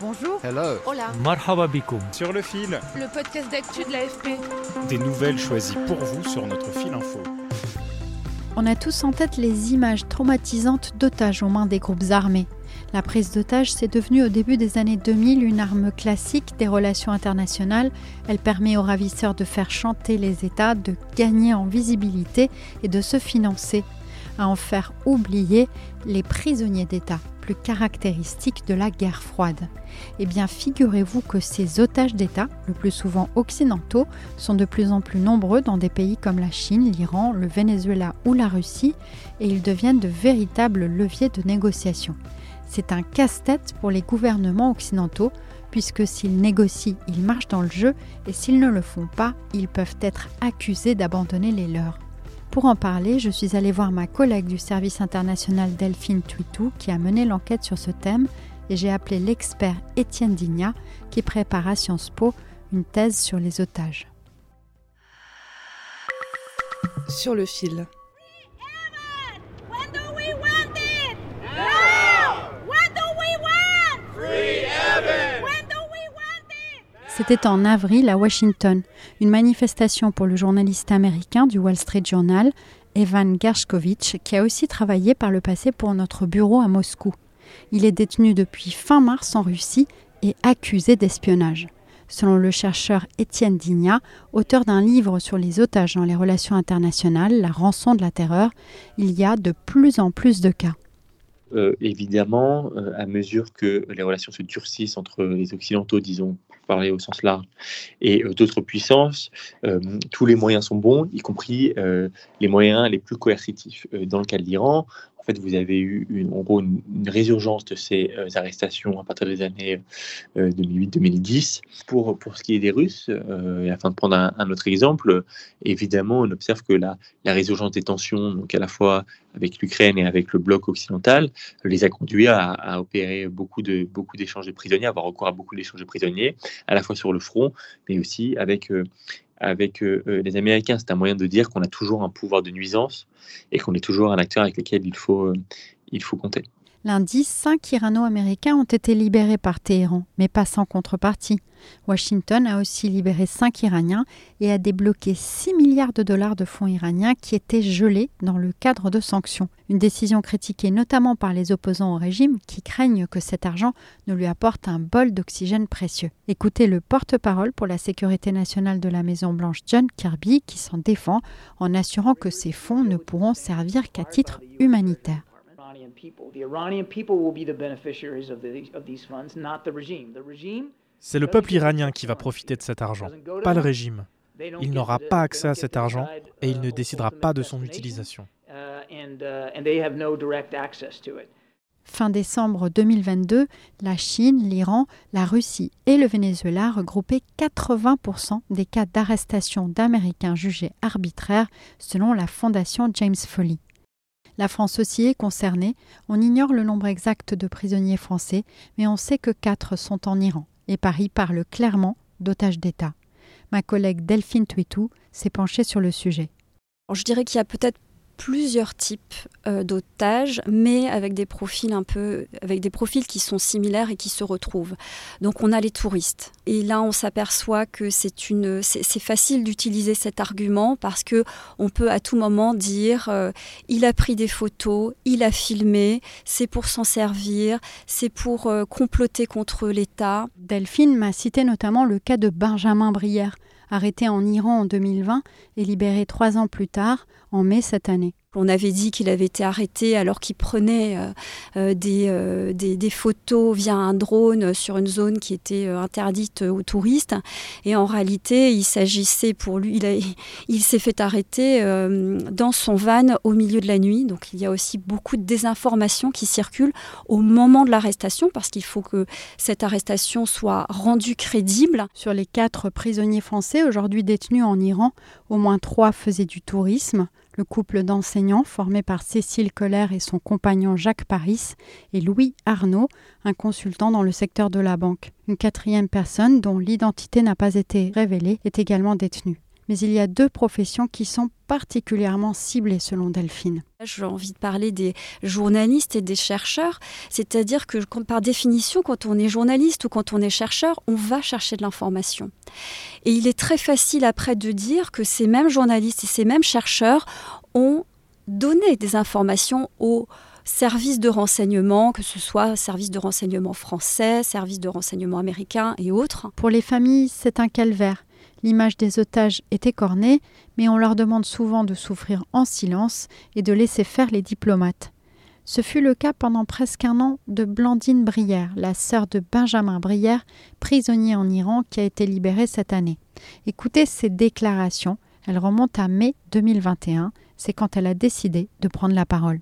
Bonjour. Hello. Hola. Marhaba bikoum. Sur le fil, Le podcast d'actu de l'AFP. des nouvelles choisies pour vous sur notre fil info. On a tous en tête les images traumatisantes d'otages aux mains des groupes armés. La prise d'otages, c'est devenu au début des années 2000 une arme classique des relations internationales. Elle permet aux ravisseurs de faire chanter les États, de gagner en visibilité et de se financer, à en faire oublier les prisonniers d'État, plus caractéristiques de la guerre froide. Eh bien, figurez-vous que ces otages d'État, le plus souvent occidentaux, sont de plus en plus nombreux dans des pays comme la Chine, l'Iran, le Venezuela ou la Russie, et ils deviennent de véritables leviers de négociation. C'est un casse-tête pour les gouvernements occidentaux, puisque s'ils négocient, ils marchent dans le jeu, et s'ils ne le font pas, ils peuvent être accusés d'abandonner les leurs. Pour en parler, je suis allée voir ma collègue du service international Delphine Tuitou, qui a mené l'enquête sur ce thème, et j'ai appelé l'expert Étienne Digna, qui prépare à Sciences Po une thèse sur les otages. Sur le fil. C'était en avril à Washington, une manifestation pour le journaliste américain du Wall Street Journal, Evan Gershkovich, qui a aussi travaillé par le passé pour notre bureau à Moscou. Il est détenu depuis fin mars en Russie et accusé d'espionnage. Selon le chercheur Étienne Digna, auteur d'un livre sur les otages dans les relations internationales, La rançon de la terreur, il y a de plus en plus de cas. Euh, évidemment, euh, à mesure que les relations se durcissent entre les Occidentaux, disons, parler au sens large, et euh, d'autres puissances, euh, tous les moyens sont bons, y compris euh, les moyens les plus coercitifs. Dans le cas de l'Iran, en fait, vous avez eu une, en gros une, résurgence de ces euh, arrestations à partir des années euh, 2008-2010. Pour, pour ce qui est des Russes, euh, afin de prendre un, autre exemple, évidemment, on observe que la, la résurgence des tensions, donc à la fois avec l'Ukraine et avec le bloc occidental, les a conduits à, à opérer beaucoup de beaucoup d'échanges de prisonniers, avoir recours à beaucoup d'échanges de prisonniers, à la fois sur le front, mais aussi avec euh, avec euh, euh, les Américains. C'est un moyen de dire qu'on a toujours un pouvoir de nuisance et qu'on est toujours un acteur avec lequel il faut euh, il faut compter. Lundi, cinq Irano-Américains ont été libérés par Téhéran, mais pas sans contrepartie. Washington a aussi libéré cinq Iraniens et a débloqué 6 milliards de dollars de fonds iraniens qui étaient gelés dans le cadre de sanctions. Une décision critiquée notamment par les opposants au régime qui craignent que cet argent ne lui apporte un bol d'oxygène précieux. Écoutez le porte-parole pour la sécurité nationale de la Maison-Blanche, John Kirby, qui s'en défend en assurant que ces fonds ne pourront servir qu'à titre humanitaire. Iranian people. The Iranian people will be the beneficiaries of, the, of these funds, not the regime. The regime C'est le peuple iranien qui va profiter de cet argent, pas le régime. Il n'aura pas accès à cet argent et il ne décidera pas de son utilisation. uh, uh, and they have no direct access to it. Fin décembre 2022, la Chine, l'Iran, la Russie et le Venezuela regroupaient 80% des cas d'arrestation d'Américains jugés arbitraires selon la fondation James Foley. La France aussi est concernée. On ignore le nombre exact de prisonniers français, mais on sait que quatre sont en Iran et Paris parle clairement d'otages d'État. Ma collègue Delphine Tuitou s'est penchée sur le sujet. Je dirais qu'il y a peut-être plusieurs types euh, d'otages, mais avec des profils un peu, avec des profils qui sont similaires et qui se retrouvent. Donc on a les touristes. Et là, on s'aperçoit que c'est une, c'est facile d'utiliser cet argument parce que on peut à tout moment dire, euh, il a pris des photos, il a filmé, c'est pour s'en servir, c'est pour euh, comploter contre l'État. Delphine m'a cité notamment le cas de Benjamin Brière, arrêté en Iran en 2020 et libéré trois ans plus tard, en mai cette année. On avait dit qu'il avait été arrêté alors qu'il prenait euh, euh, des, euh, des, photos via un drone sur une zone qui était interdite aux touristes. Et en réalité, il s'agissait pour lui, il, s'est fait arrêter dans son van au milieu de la nuit. Donc il y a aussi beaucoup de désinformation qui circule au moment de l'arrestation parce qu'il faut que cette arrestation soit rendue crédible. Sur les quatre prisonniers français aujourd'hui détenus en Iran, au moins trois faisaient du tourisme le couple d'enseignants formé par Cécile Colère et son compagnon Jacques Paris et Louis Arnaud, un consultant dans le secteur de la banque. Une quatrième personne, dont l'identité n'a pas été révélée, est également détenue mais il y a deux professions qui sont particulièrement ciblées selon Delphine. J'ai envie de parler des journalistes et des chercheurs, c'est-à-dire que par définition, quand on est journaliste ou quand on est chercheur, on va chercher de l'information. Et il est très facile après de dire que ces mêmes journalistes et ces mêmes chercheurs ont donné des informations aux services de renseignement, que ce soit services de renseignement français, services de renseignement américains et autres. Pour les familles, c'est un calvaire. L'image des otages est écornée, mais on leur demande souvent de souffrir en silence et de laisser faire les diplomates. Ce fut le cas pendant presque un an de Blandine Brière, la sœur de Benjamin Brière, prisonnier en Iran qui a été libérée cette année. Écoutez ses déclarations, elles remontent à mai 2021, c'est quand elle a décidé de prendre la parole.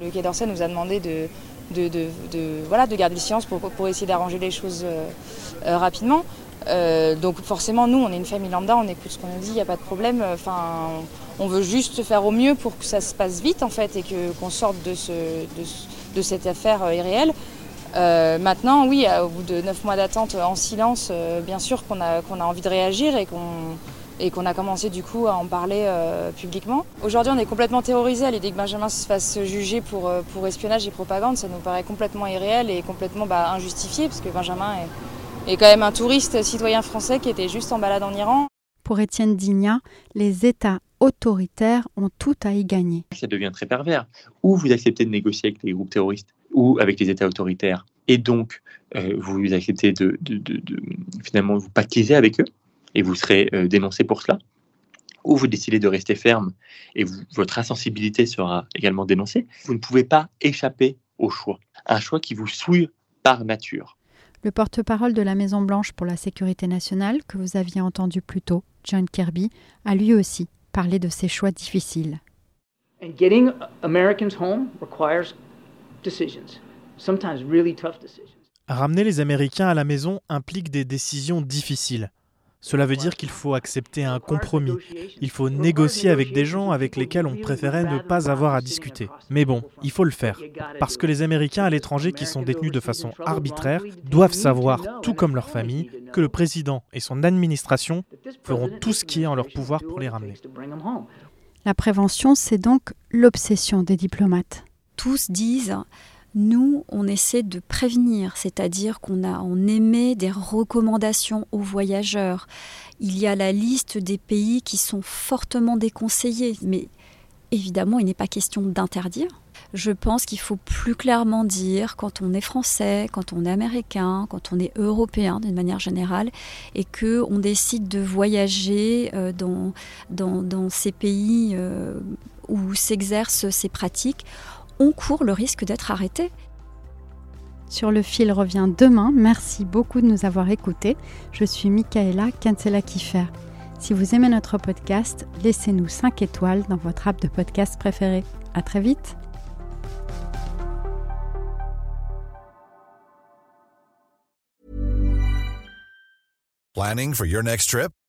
Le Quai d'Orsay nous a demandé de, garder le silence pour, pour essayer d'arranger les choses euh, euh, rapidement. Euh, donc forcément, nous, on est une famille lambda, on écoute ce qu'on nous dit, il n'y a pas de problème. Enfin, on veut juste faire au mieux pour que ça se passe vite, en fait, et qu'on sorte de, ce, de, cette affaire euh, irréelle. Euh, maintenant, oui, au bout de neuf mois d'attente en silence, bien sûr qu'on a, envie de réagir et qu'on, a commencé du coup à en parler publiquement. Aujourd'hui, on est complètement terrorisé à l'idée que Benjamin se fasse juger pour, pour espionnage et propagande. Ça nous paraît complètement irréel et complètement bah, injustifié, parce que Benjamin est et quand même un touriste citoyen français qui était juste en balade en Iran. Pour Étienne Digna, les États autoritaires ont tout à y gagner. Ça devient très pervers. Ou vous acceptez de négocier avec des groupes terroristes ou avec les États autoritaires, et donc euh, vous acceptez de, finalement vous pactiser avec eux, et vous serez euh, dénoncé pour cela. Ou vous décidez de rester ferme et votre insensibilité sera également dénoncée. Vous ne pouvez pas échapper au choix. Un choix qui vous souille par nature. Le porte-parole de la Maison-Blanche pour la sécurité nationale, que vous aviez entendu plus tôt, John Kirby, a lui aussi parlé de ces choix difficiles. Ramener les Américains à la maison implique des décisions difficiles. Cela veut dire qu'il faut accepter un compromis. Il faut négocier avec des gens avec lesquels on préférait ne pas avoir à discuter. Mais bon, il faut le faire. Parce que les Américains à l'étranger qui sont détenus de façon arbitraire doivent savoir, tout comme leur famille, que le président et son administration feront tout ce qui est en leur pouvoir pour les ramener. La prévention, c'est donc l'obsession des diplomates. Tous disent nous, on essaie de prévenir, c'est-à-dire qu'on a, on émet des recommandations aux voyageurs. Il y a la liste des pays qui sont fortement déconseillés, mais évidemment, il n'est pas question d'interdire. Je pense qu'il faut plus clairement dire quand on est français, quand on est américain, quand on est européen d'une manière générale, et que on décide de voyager euh, dans, ces pays euh, où s'exercent ces pratiques on court le risque d'être arrêté. Sur le fil revient demain. Merci beaucoup de nous avoir écoutés. Je suis Michaela Kensela Kiffer. Si vous aimez notre podcast, laissez-nous 5 étoiles dans votre app de podcast préféré. À très vite. Planning for your next trip?